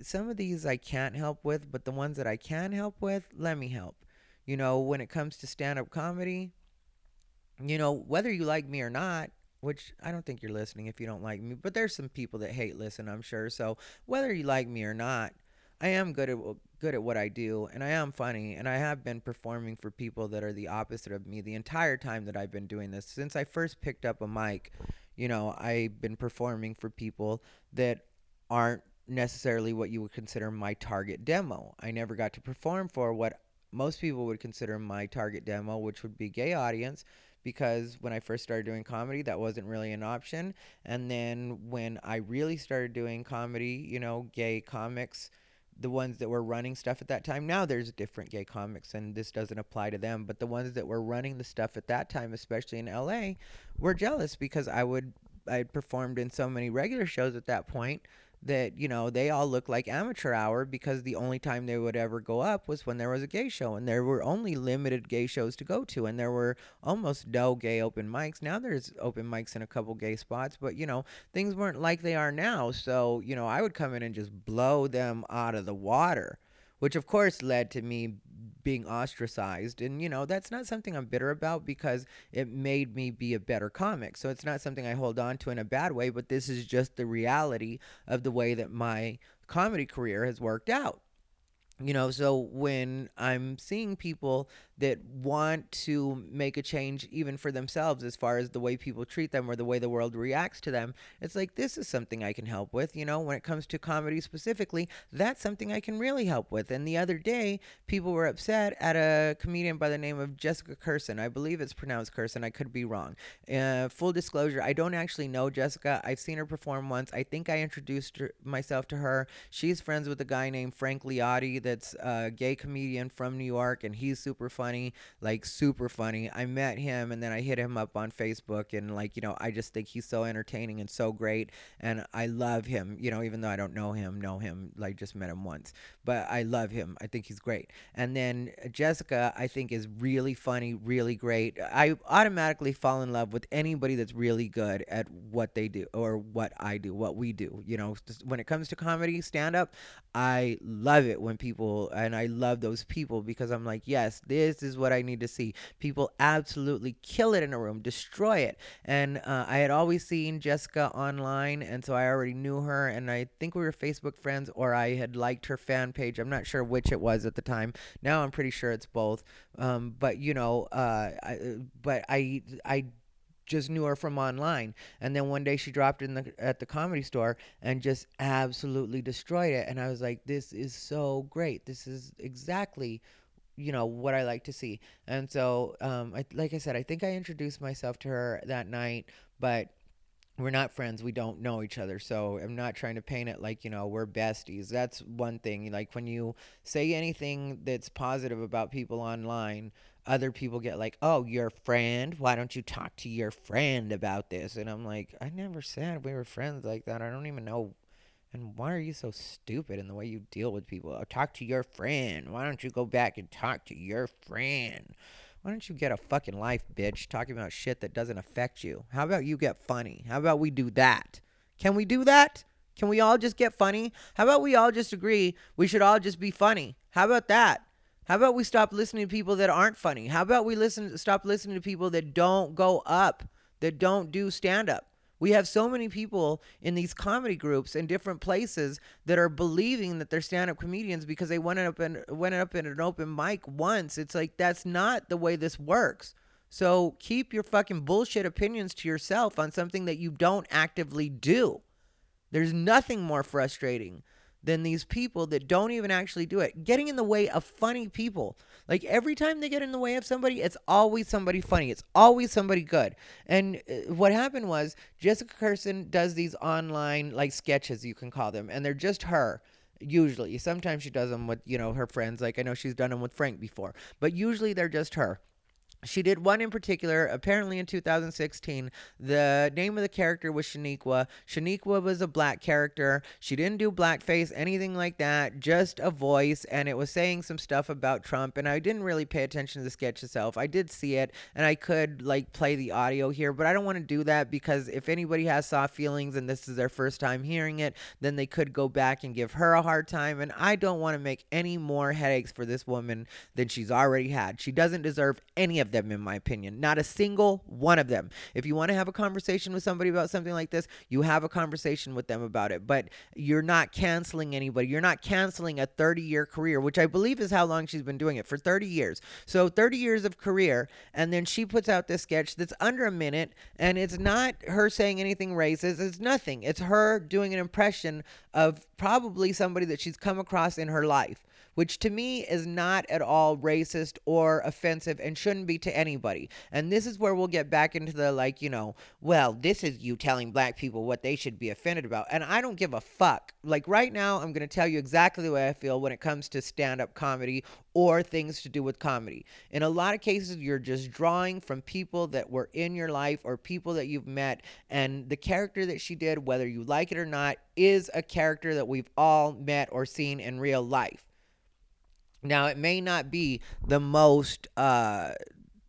some of these i can't help with but the ones that i can help with let me help. You know when it comes to stand-up comedy you know whether you like me or not which I don't think you're listening if you don't like me, but there's some people that hate listen, I'm sure. So whether you like me or not, I am good at good at what I do, and I am funny, and I have been performing for people that are the opposite of me the entire time that I've been doing this. Since I first picked up a mic, you know, I've been performing for people that aren't necessarily what you would consider my target demo. I never got to perform for what most people would consider my target demo, which would be gay audience, because when I first started doing comedy, that wasn't really an option. And then when I really started doing comedy, you know, gay comics the ones that were running stuff at that time. Now there's different gay comics, and this doesn't apply to them. But the ones that were running the stuff at that time, especially in LA, were jealous because I would I performed in so many regular shows at that point that you know they all look like amateur hour because the only time they would ever go up was when there was a gay show and there were only limited gay shows to go to and there were almost no gay open mics. Now there's open mics in a couple gay spots but you know things weren't like they are now. So you know i would come in and just blow them out of the water which of course led to me being ostracized and you know that's not something i'm bitter about because it made me be a better comic. So it's not something i hold on to in a bad way but this is just the reality of the way that my comedy career has worked out. You know so when i'm seeing people that want to make a change even for themselves as far as the way people treat them or the way the world reacts to them it's like this is something i can help with you know when it comes to comedy specifically that's something i can really help with. And the other day people were upset at a comedian by the name of jessica Kirson. i believe it's pronounced Kirson. i could be wrong. Uh, full disclosure i don't actually know jessica. I've seen her perform once. I think i introduced her, myself to her. She's friends with a guy named frank liotti that's a gay comedian from new york and he's super fun funny, like super funny. I met him and then I hit him up on Facebook and like, you know, I just think he's so entertaining and so great and I love him, you know, even though I don't know him, know him, like just met him once. But I love him. I think he's great. And then Jessica, I think is really funny, really great. I automatically fall in love with anybody that's really good at what they do or what I do, what we do. You know, when it comes to comedy, stand up, I love it when people and I love those people because I'm like, yes, this this is what I need to see. People absolutely kill it in a room, destroy it. And uh, I had always seen Jessica online, and so I already knew her. And I think we were Facebook friends, or I had liked her fan page. I'm not sure which it was at the time. Now I'm pretty sure it's both. Um, but you know, uh, I, but I I just knew her from online and then one day she dropped in the at the comedy store and just absolutely destroyed it and i was like this is so great this is exactly you know what I like to see. And so, um, I, like I said, I think I introduced myself to her that night, but we're not friends. We don't know each other. So I'm not trying to paint it like, you know, we're besties. That's one thing. Like when you say anything that's positive about people online, other people get like, oh, your friend? Why don't you talk to your friend about this? And I'm like, I never said we were friends like that. I don't even know and why are you so stupid in the way you deal with people? Oh, talk to your friend. Why don't you go back and talk to your friend? Why don't you get a fucking life, bitch, talking about shit that doesn't affect you? How about you get funny? How about we do that? Can we do that? Can we all just get funny? How about we all just agree we should all just be funny? How about that? How about we stop listening to people that aren't funny? How about we listen stop listening to people that don't go up, that don't do stand up? We have so many people in these comedy groups in different places that are believing that they're stand-up comedians because they went up and went up in an open mic once. It's like that's not the way this works. So keep your fucking bullshit opinions to yourself on something that you don't actively do. There's nothing more frustrating than these people that don't even actually do it. Getting in the way of funny people. Like every time they get in the way of somebody, it's always somebody funny. It's always somebody good. And uh, what happened was Jessica Kirson does these online like sketches, you can call them, and they're just her usually sometimes she does them with you know her friends like i know she's done them with frank before but usually they're just her she did one in particular, apparently in 2016. The name of the character was Shaniqua. Shaniqua was a black character. She didn't do blackface, anything like that, just a voice, and it was saying some stuff about Trump. And I didn't really pay attention to the sketch itself. I did see it, and I could like play the audio here, but I don't want to do that because if anybody has soft feelings and this is their first time hearing it, then they could go back and give her a hard time. And I don't want to make any more headaches for this woman than she's already had. She doesn't deserve any of them, in my opinion. Not a single one of them. If you want to have a conversation with somebody about something like this, you have a conversation with them about it. But you're not canceling anybody. You're not canceling a 30 year career, which I believe is how long she's been doing it for 30 years. So 30 years of career. And then she puts out this sketch that's under a minute and it's not her saying anything racist. It's nothing. It's her doing an impression of probably somebody that she's come across in her life which to me is not at all racist or offensive and shouldn't be to anybody. And this is where we'll get back into the like, you know, well, this is you telling black people what they should be offended about. And I don't give a fuck. Like right now, I'm going to tell you exactly the way I feel when it comes to stand up comedy or things to do with comedy. In a lot of cases, you're just drawing from people that were in your life or people that you've met. And the character that she did, whether you like it or not, is a character that we've all met or seen in real life. Now, it may not be the most uh,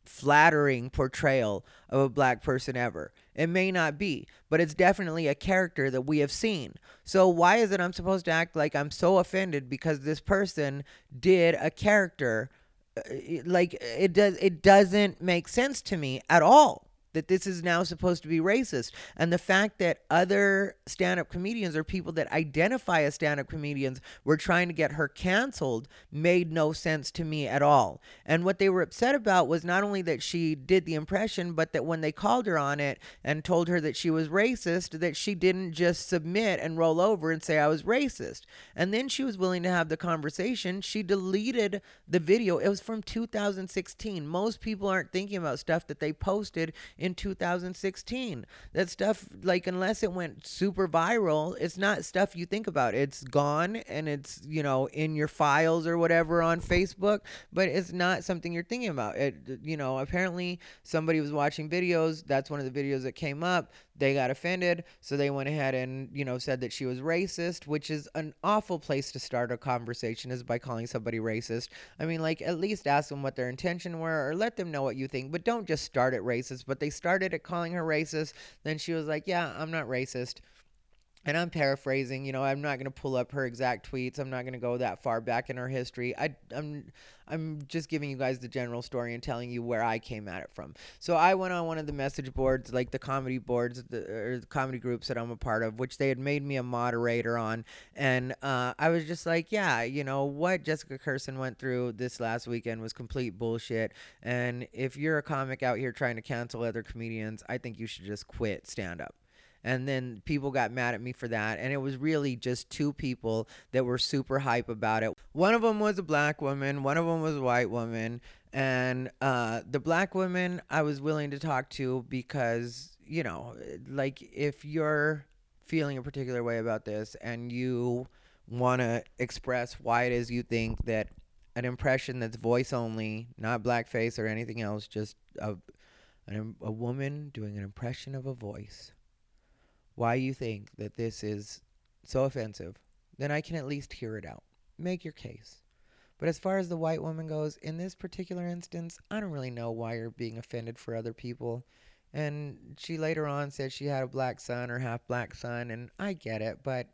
flattering portrayal of a black person ever. It may not be, but it's definitely a character that we have seen. So, why is it I'm supposed to act like I'm so offended because this person did a character? Uh, like it does it doesn't make sense to me at all that this is now supposed to be racist. And the fact that other stand up comedians or people that identify as stand up comedians were trying to get her canceled made no sense to me at all. And what they were upset about was not only that she did the impression, but that when they called her on it and told her that she was racist, that she didn't just submit and roll over and say, I was racist. And then she was willing to have the conversation. She deleted the video. It was from 2016. Most people aren't thinking about stuff that they posted in 2016. That stuff, like, unless it went super viral, it's not stuff you think about. It's gone and it's, you know, in your files or whatever on Facebook, but it's not something you're thinking about. It, you know, apparently somebody was watching videos. That's one of the videos that came up they got offended so they went ahead and you know said that she was racist which is an awful place to start a conversation is by calling somebody racist. I mean like at least ask them what their intention were or let them know what you think but don't just start at racist. But they started at calling her racist then she was like yeah i'm not racist and I'm paraphrasing, you know, I'm not going to pull up her exact tweets. I'm not going to go that far back in her history. I, I'm, I'm just giving you guys the general story and telling you where I came at it from. So I went on one of the message boards, like the comedy boards, the, or the comedy groups that I'm a part of, which they had made me a moderator on. And uh, I was just like, yeah, you know, what Jessica Kirson went through this last weekend was complete bullshit. And if you're a comic out here trying to cancel other comedians, I think you should just quit stand up and then people got mad at me for that and it was really just two people that were super hype about it. One of them was a black woman one of them was a white woman and uh, the black woman i was willing to talk to because you know like if you're feeling a particular way about this and you want to express why it is you think that an impression that's voice only not blackface or anything else just a, a woman doing an impression of a voice why you think that this is so offensive, then I can at least hear it out. Make your case. But as far as the white woman goes, in this particular instance, I don't really know why you're being offended for other people. And she later on said she had a black son or half black son, and I get it, but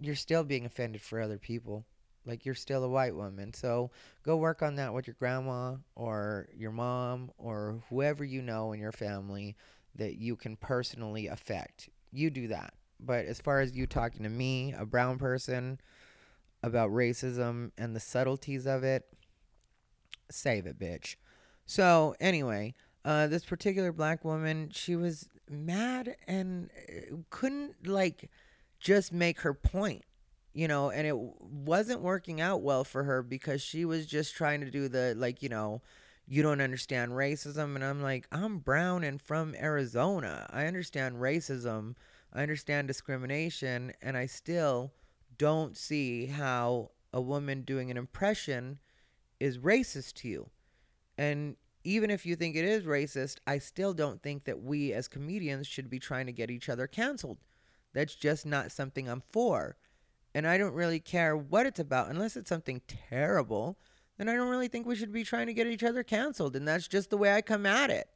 you're still being offended for other people. Like you're still a white woman. So go work on that with your grandma or your mom or whoever you know in your family that you can personally affect. You do that. But as far as you talking to me, a brown person, about racism and the subtleties of it, save it, bitch. So, anyway, uh, this particular black woman, she was mad and uh, couldn't like just make her point you know and it wasn't working out well for her because she was just trying to do the like you know you don't understand racism and i'm like i'm brown and from arizona. I understand racism. I understand discrimination and i still don't see how a woman doing an impression is racist to you. And even if you think it is racist i still don't think that we as comedians should be trying to get each other canceled. That's just not something i'm for. And I don't really care what it's about unless it's something terrible. Then I don't really think we should be trying to get each other canceled, and that's just the way I come at it.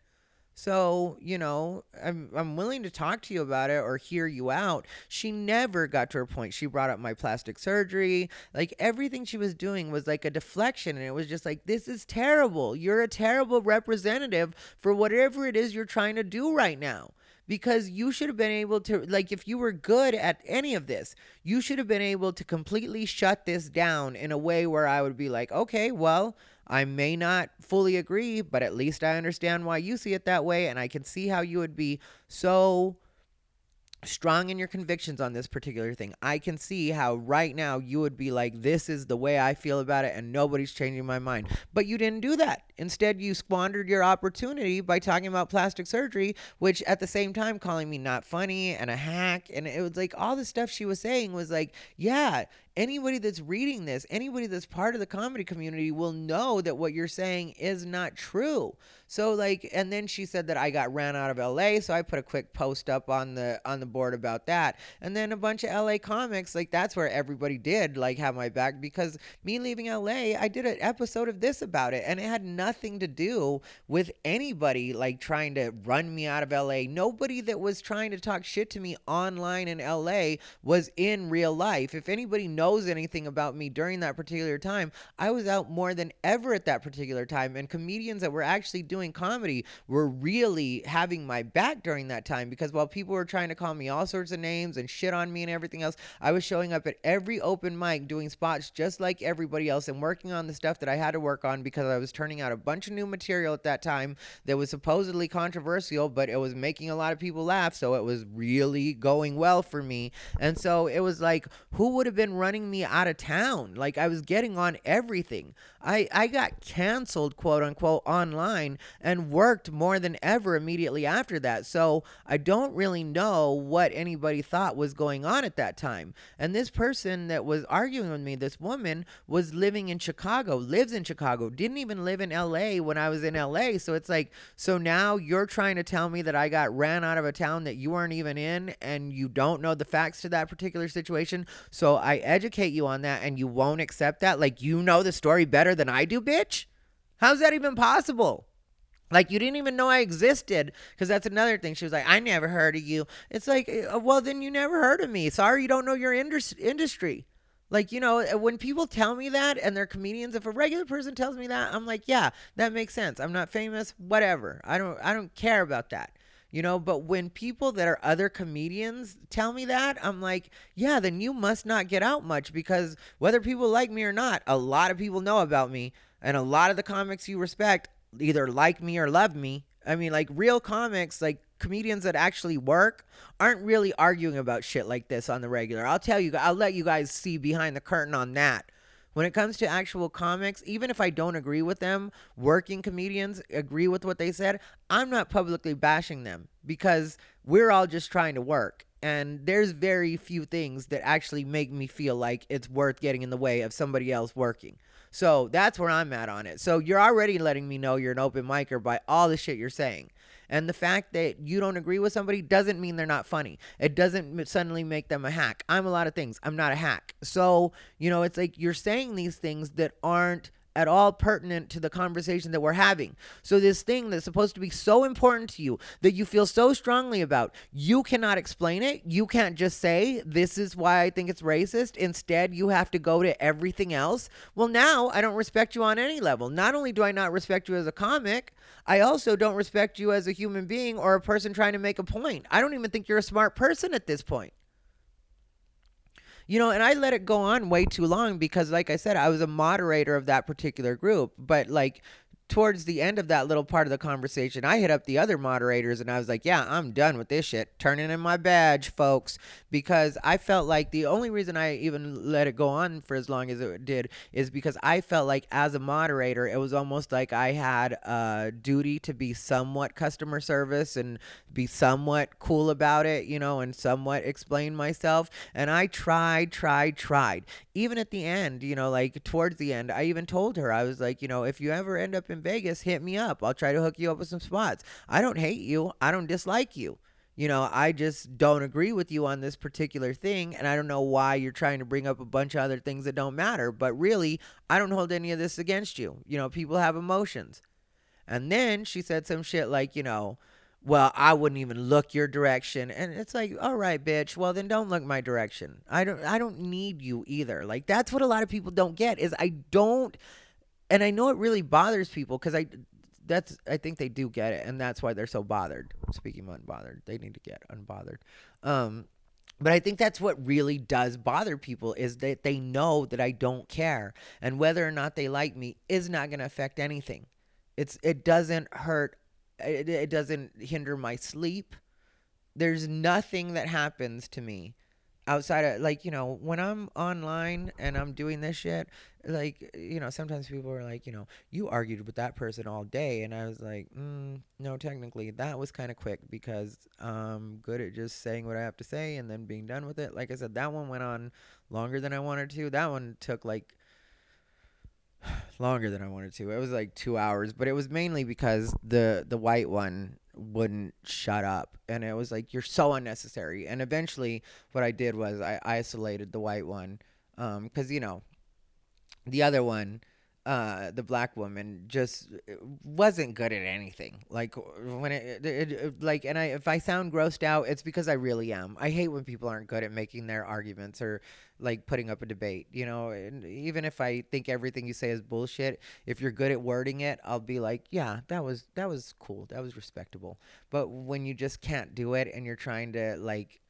So, you know, I'm I'm willing to talk to you about it or hear you out. She never got to her point. She brought up my plastic surgery. Like everything she was doing was like a deflection and it was just like this is terrible. You're a terrible representative for whatever it is you're trying to do right now because you should have been able to like if you were good at any of this you should have been able to completely shut this down in a way where i would be like okay well i may not fully agree but at least i understand why you see it that way and i can see how you would be so strong in your convictions on this particular thing. I can see how right now you would be like, this is the way I feel about it, and nobody's changing my mind. But you didn't do that. Instead, you squandered your opportunity by talking about plastic surgery, which at the same time calling me not funny and a hack. And it was like all the stuff she was saying was like, yeah, anybody that's reading this, anybody that's part of the comedy community will know that what you're saying is not true. So like and then she said that I got ran out of LA, so I put a quick post up on the on the board about that. And then a bunch of LA comics, like that's where everybody did like have my back because me leaving LA, I did an episode of this about it and it had nothing to do with anybody like trying to run me out of LA. Nobody that was trying to talk shit to me online in LA was in real life. If anybody knows knows anything about me during that particular time, I was out more than ever at that particular time. And comedians that were actually doing comedy were really having my back during that time because while people were trying to call me all sorts of names and shit on me and everything else, I was showing up at every open mic doing spots just like everybody else and working on the stuff that I had to work on because I was turning out a bunch of new material at that time that was supposedly controversial, but it was making a lot of people laugh. So it was really going well for me. And so it was like, who would have been running? Running me out of town. Like I was getting on everything. I, I got canceled, quote unquote, online and worked more than ever immediately after that. So I don't really know what anybody thought was going on at that time. And this person that was arguing with me, this woman, was living in Chicago, lives in Chicago, didn't even live in LA when I was in LA. So it's like, so now you're trying to tell me that I got ran out of a town that you weren't even in and you don't know the facts to that particular situation. So I educate you on that and you won't accept that. Like, you know the story better than I do, bitch? How's that even possible? Like you didn't even know I existed because that's another thing. She was like, "I never heard of you." It's like, uh, well, then you never heard of me. Sorry, you don't know your indus- industry. Like you know, uh, when people tell me that and they're comedians, if a regular person tells me that, I'm like, yeah, that makes sense. I'm not famous, whatever. I don't, I don't care about that you know but when people that are other comedians tell me that i'm like yeah then you must not get out much because whether people like me or not a lot of people know about me and a lot of the comics you respect either like me or love me. I mean like real comics like comedians that actually work aren't really arguing about shit like this on the regular. I'll tell you i'll let you guys see behind the curtain on that when it comes to actual comics, even if I don't agree with them, working comedians agree with what they said, I'm not publicly bashing them because we're all just trying to work. And there's very few things that actually make me feel like it's worth getting in the way of somebody else working. So that's where I'm at on it. So you're already letting me know you're an open micer by all the shit you're saying. And the fact that you don't agree with somebody doesn't mean they're not funny. It doesn't suddenly make them a hack. I'm a lot of things. I'm not a hack. So, you know, it's like you're saying these things that aren't at all pertinent to the conversation that we're having. So, this thing that's supposed to be so important to you that you feel so strongly about, you cannot explain it. You can't just say, This is why I think it's racist. Instead, you have to go to everything else. Well, now I don't respect you on any level. Not only do I not respect you as a comic, I also don't respect you as a human being or a person trying to make a point. I don't even think you're a smart person at this point. You know, and I let it go on way too long because, like I said, I was a moderator of that particular group. But, like, towards the end of that little part of the conversation, I hit up the other moderators and I was like, yeah, I'm done with this shit. Turning in my badge, folks, because I felt like the only reason I even let it go on for as long as it did is because I felt like as a moderator, it was almost like I had a duty to be somewhat customer service and be somewhat cool about it, you know, and somewhat explain myself. And I tried, tried, tried. Even at the end, you know, like towards the end, I even told her, I was like, you know, if you ever end up in Vegas, hit me up. I'll try to hook you up with some spots. I don't hate you. I don't dislike you. You know, I just don't agree with you on this particular thing, and I don't know why you're trying to bring up a bunch of other things that don't matter. But really, I don't hold any of this against you. You know, people have emotions. And then she said some shit like, you know, well, I wouldn't even look your direction. And it's like, all right, bitch, well then don't look my direction. I don't I don't need you either. Like that's what a lot of people don't get is I don't and I know it really bothers people cuz I that's I think they do get it and that's why they're so bothered. Speaking of unbothered, they need to get unbothered. Um but I think that's what really does bother people is that they know that I don't care and whether or not they like me is not going to affect anything. It's it doesn't hurt it, it doesn't hinder my sleep. There's nothing that happens to me outside of like you know when i'm online and i'm doing this shit like you know sometimes people are like you know you argued with that person all day and i was like mm, no technically that was kind of quick because i'm good at just saying what i have to say and then being done with it like i said that one went on longer than i wanted to that one took like longer than I wanted to. It was like two hours, but it was mainly because the the white one wouldn't shut up, and it was like you're so unnecessary. And eventually, what I did was I isolated the white one, because um, you know, the other one uh, the black woman just uh, wasn't good at anything. Like when it, it, it, like, and I if I sound grossed out, it's because I really am. I hate when people aren't good at making their arguments or like putting up a debate. You know, and even if I think everything you say is bullshit, if you're good at wording it, I'll be like, yeah, that was that was cool, that was respectable. But when you just can't do it and you're trying to like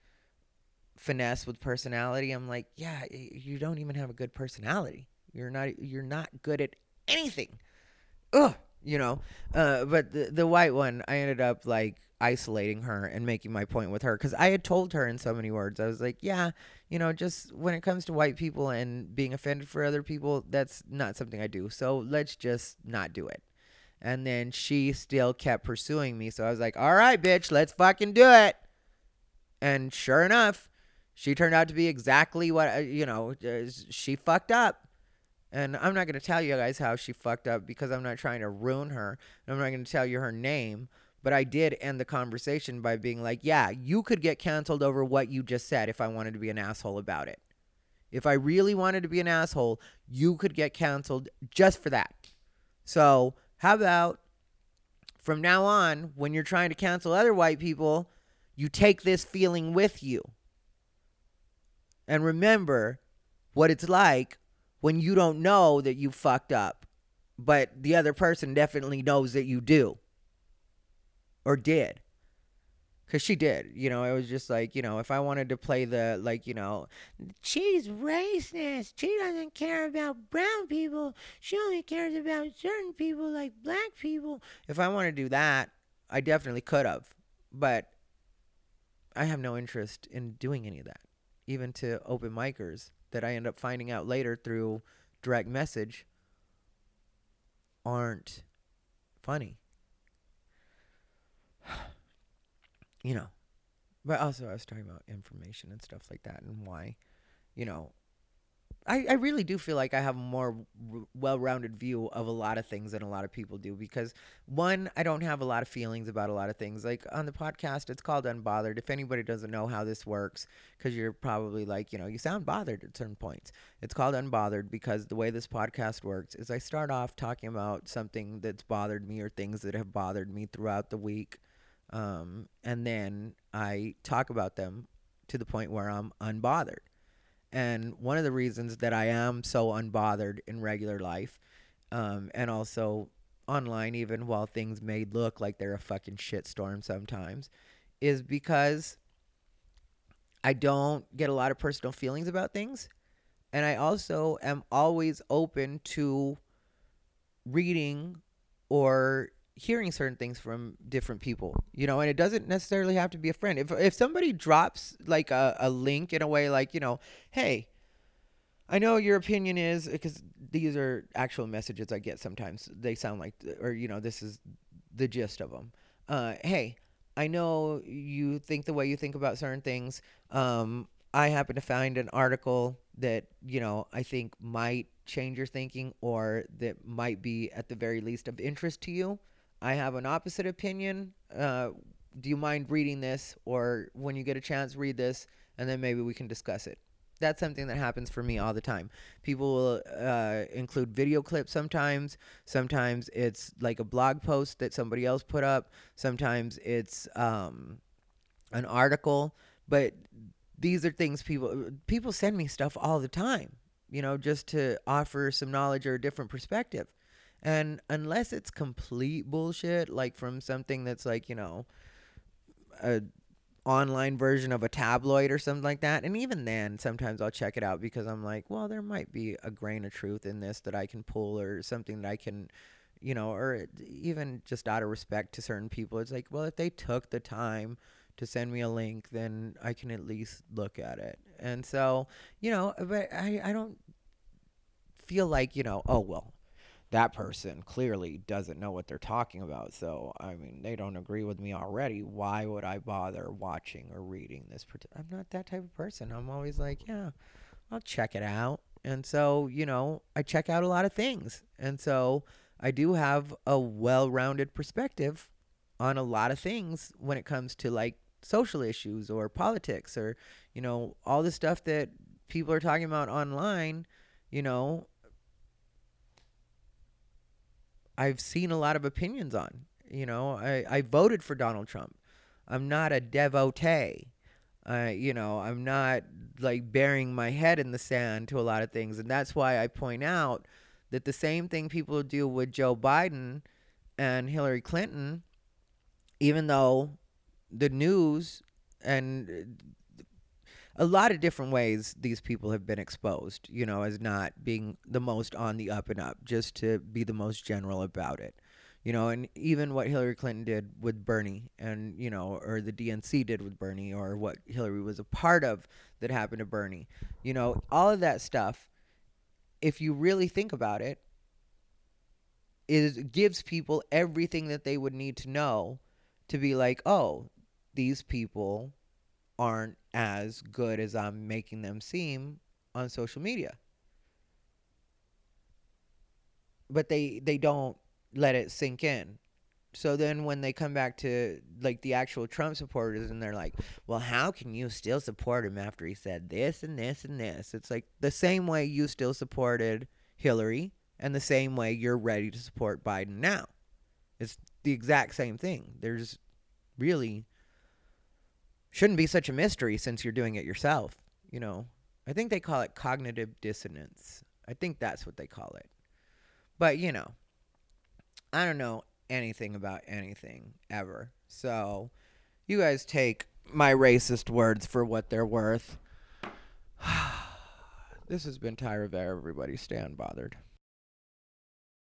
finesse with personality, I'm like, yeah, you don't even have a good personality. You're not you're not good at anything. Ugh, you know. Uh, but the the white one, I ended up like isolating her and making my point with her because I had told her in so many words. I was like, yeah, you know, just when it comes to white people and being offended for other people, that's not something I do. So let's just not do it. And then she still kept pursuing me. So I was like, all right, bitch, let's fucking do it. And sure enough, she turned out to be exactly what, uh, you know, uh, she fucked up. And I'm not going to tell you guys how she fucked up because I'm not trying to ruin her. I'm not going to tell you her name. But I did end the conversation by being like, yeah, you could get canceled over what you just said if I wanted to be an asshole about it. If I really wanted to be an asshole, you could get canceled just for that. So, how about from now on, when you're trying to cancel other white people, you take this feeling with you. And remember what it's like when you don't know that you fucked up, but the other person definitely knows that you do or did. Cause she did, you know. It was just like, you know, if I wanted to play the like, you know, she's racist. She doesn't care about brown people. She only cares about certain people, like black people. If I want to do that, I definitely could have, but I have no interest in doing any of that, even to open micers that I end up finding out later through direct message aren't funny. you know. But also I was talking about information and stuff like that and why, you know, I, I really do feel like I have a more r- well-rounded view of a lot of things than a lot of people do because one, I don't have a lot of feelings about a lot of things. Like on the podcast, it's called Unbothered. If anybody doesn't know how this works, because you're probably like, you know, you sound bothered at certain points. It's called Unbothered because the way this podcast works is I start off talking about something that's bothered me or things that have bothered me throughout the week, um, and then I talk about them to the point where I'm unbothered. And one of the reasons that I am so unbothered in regular life, um, and also online, even while things may look like they're a fucking shitstorm sometimes, is because I don't get a lot of personal feelings about things. And I also am always open to reading or hearing certain things from different people, you know, and it doesn't necessarily have to be a friend. If if somebody drops like a, a link in a way like, you know, hey, I know your opinion is because these are actual messages I get sometimes. They sound like, or you know, this is the gist of them. Uh, hey, I know you think the way you think about certain things. Um, I happen to find an article that you know I think might change your thinking, or that might be at the very least of interest to you. I have an opposite opinion. Uh, do you mind reading this, or when you get a chance, read this, and then maybe we can discuss it that's something that happens for me all the time. People will uh, include video clips sometimes. Sometimes it's like a blog post that somebody else put up. Sometimes it's um, an article. But these are things people people send me stuff all the time. You know, just to offer some knowledge or a different perspective. And unless it's complete bullshit, like from something that's like you know a online version of a tabloid or something like that. And even then, sometimes I'll check it out because I'm like, well, there might be a grain of truth in this that I can pull or something that I can, you know, or even just out of respect to certain people. It's like, well, if they took the time to send me a link, then I can at least look at it. And so, you know, but I, I don't feel like, you know, oh, well, that person clearly doesn't know what they're talking about. So, I mean, they don't agree with me already. Why would I bother watching or reading this? I'm not that type of person. I'm always like, yeah, I'll check it out. And so, you know, I check out a lot of things. And so I do have a well rounded perspective on a lot of things when it comes to like social issues or politics or, you know, all the stuff that people are talking about online. You know, I've seen a lot of opinions on. You know, I, I voted for Donald Trump. I'm not a devotee. Uh, you know, I'm not like burying my head in the sand to a lot of things. And that's why I point out that the same thing people do with Joe Biden and Hillary Clinton, even though the news and a lot of different ways these people have been exposed, you know, as not being the most on the up and up, just to be the most general about it. You know, and even what Hillary Clinton did with Bernie and, you know, or the DNC did with Bernie or what Hillary was a part of that happened to Bernie. You know, all of that stuff, if you really think about it, is gives people everything that they would need to know to be like, oh, these people aren't as good as I'm making them seem on social media. But they they don't let it sink in. So then when they come back to like the actual Trump supporters and they're like, "Well, how can you still support him after he said this and this and this?" It's like the same way you still supported Hillary and the same way you're ready to support Biden now. It's the exact same thing. There's really shouldn't be such a mystery since you're doing it yourself. You know, I think they call it cognitive dissonance. I think that's what they call it. But, you know, I don't know anything about anything ever. So, you guys take my racist words for what they're worth. this has been Ty Rivera, everybody. Stay unbothered.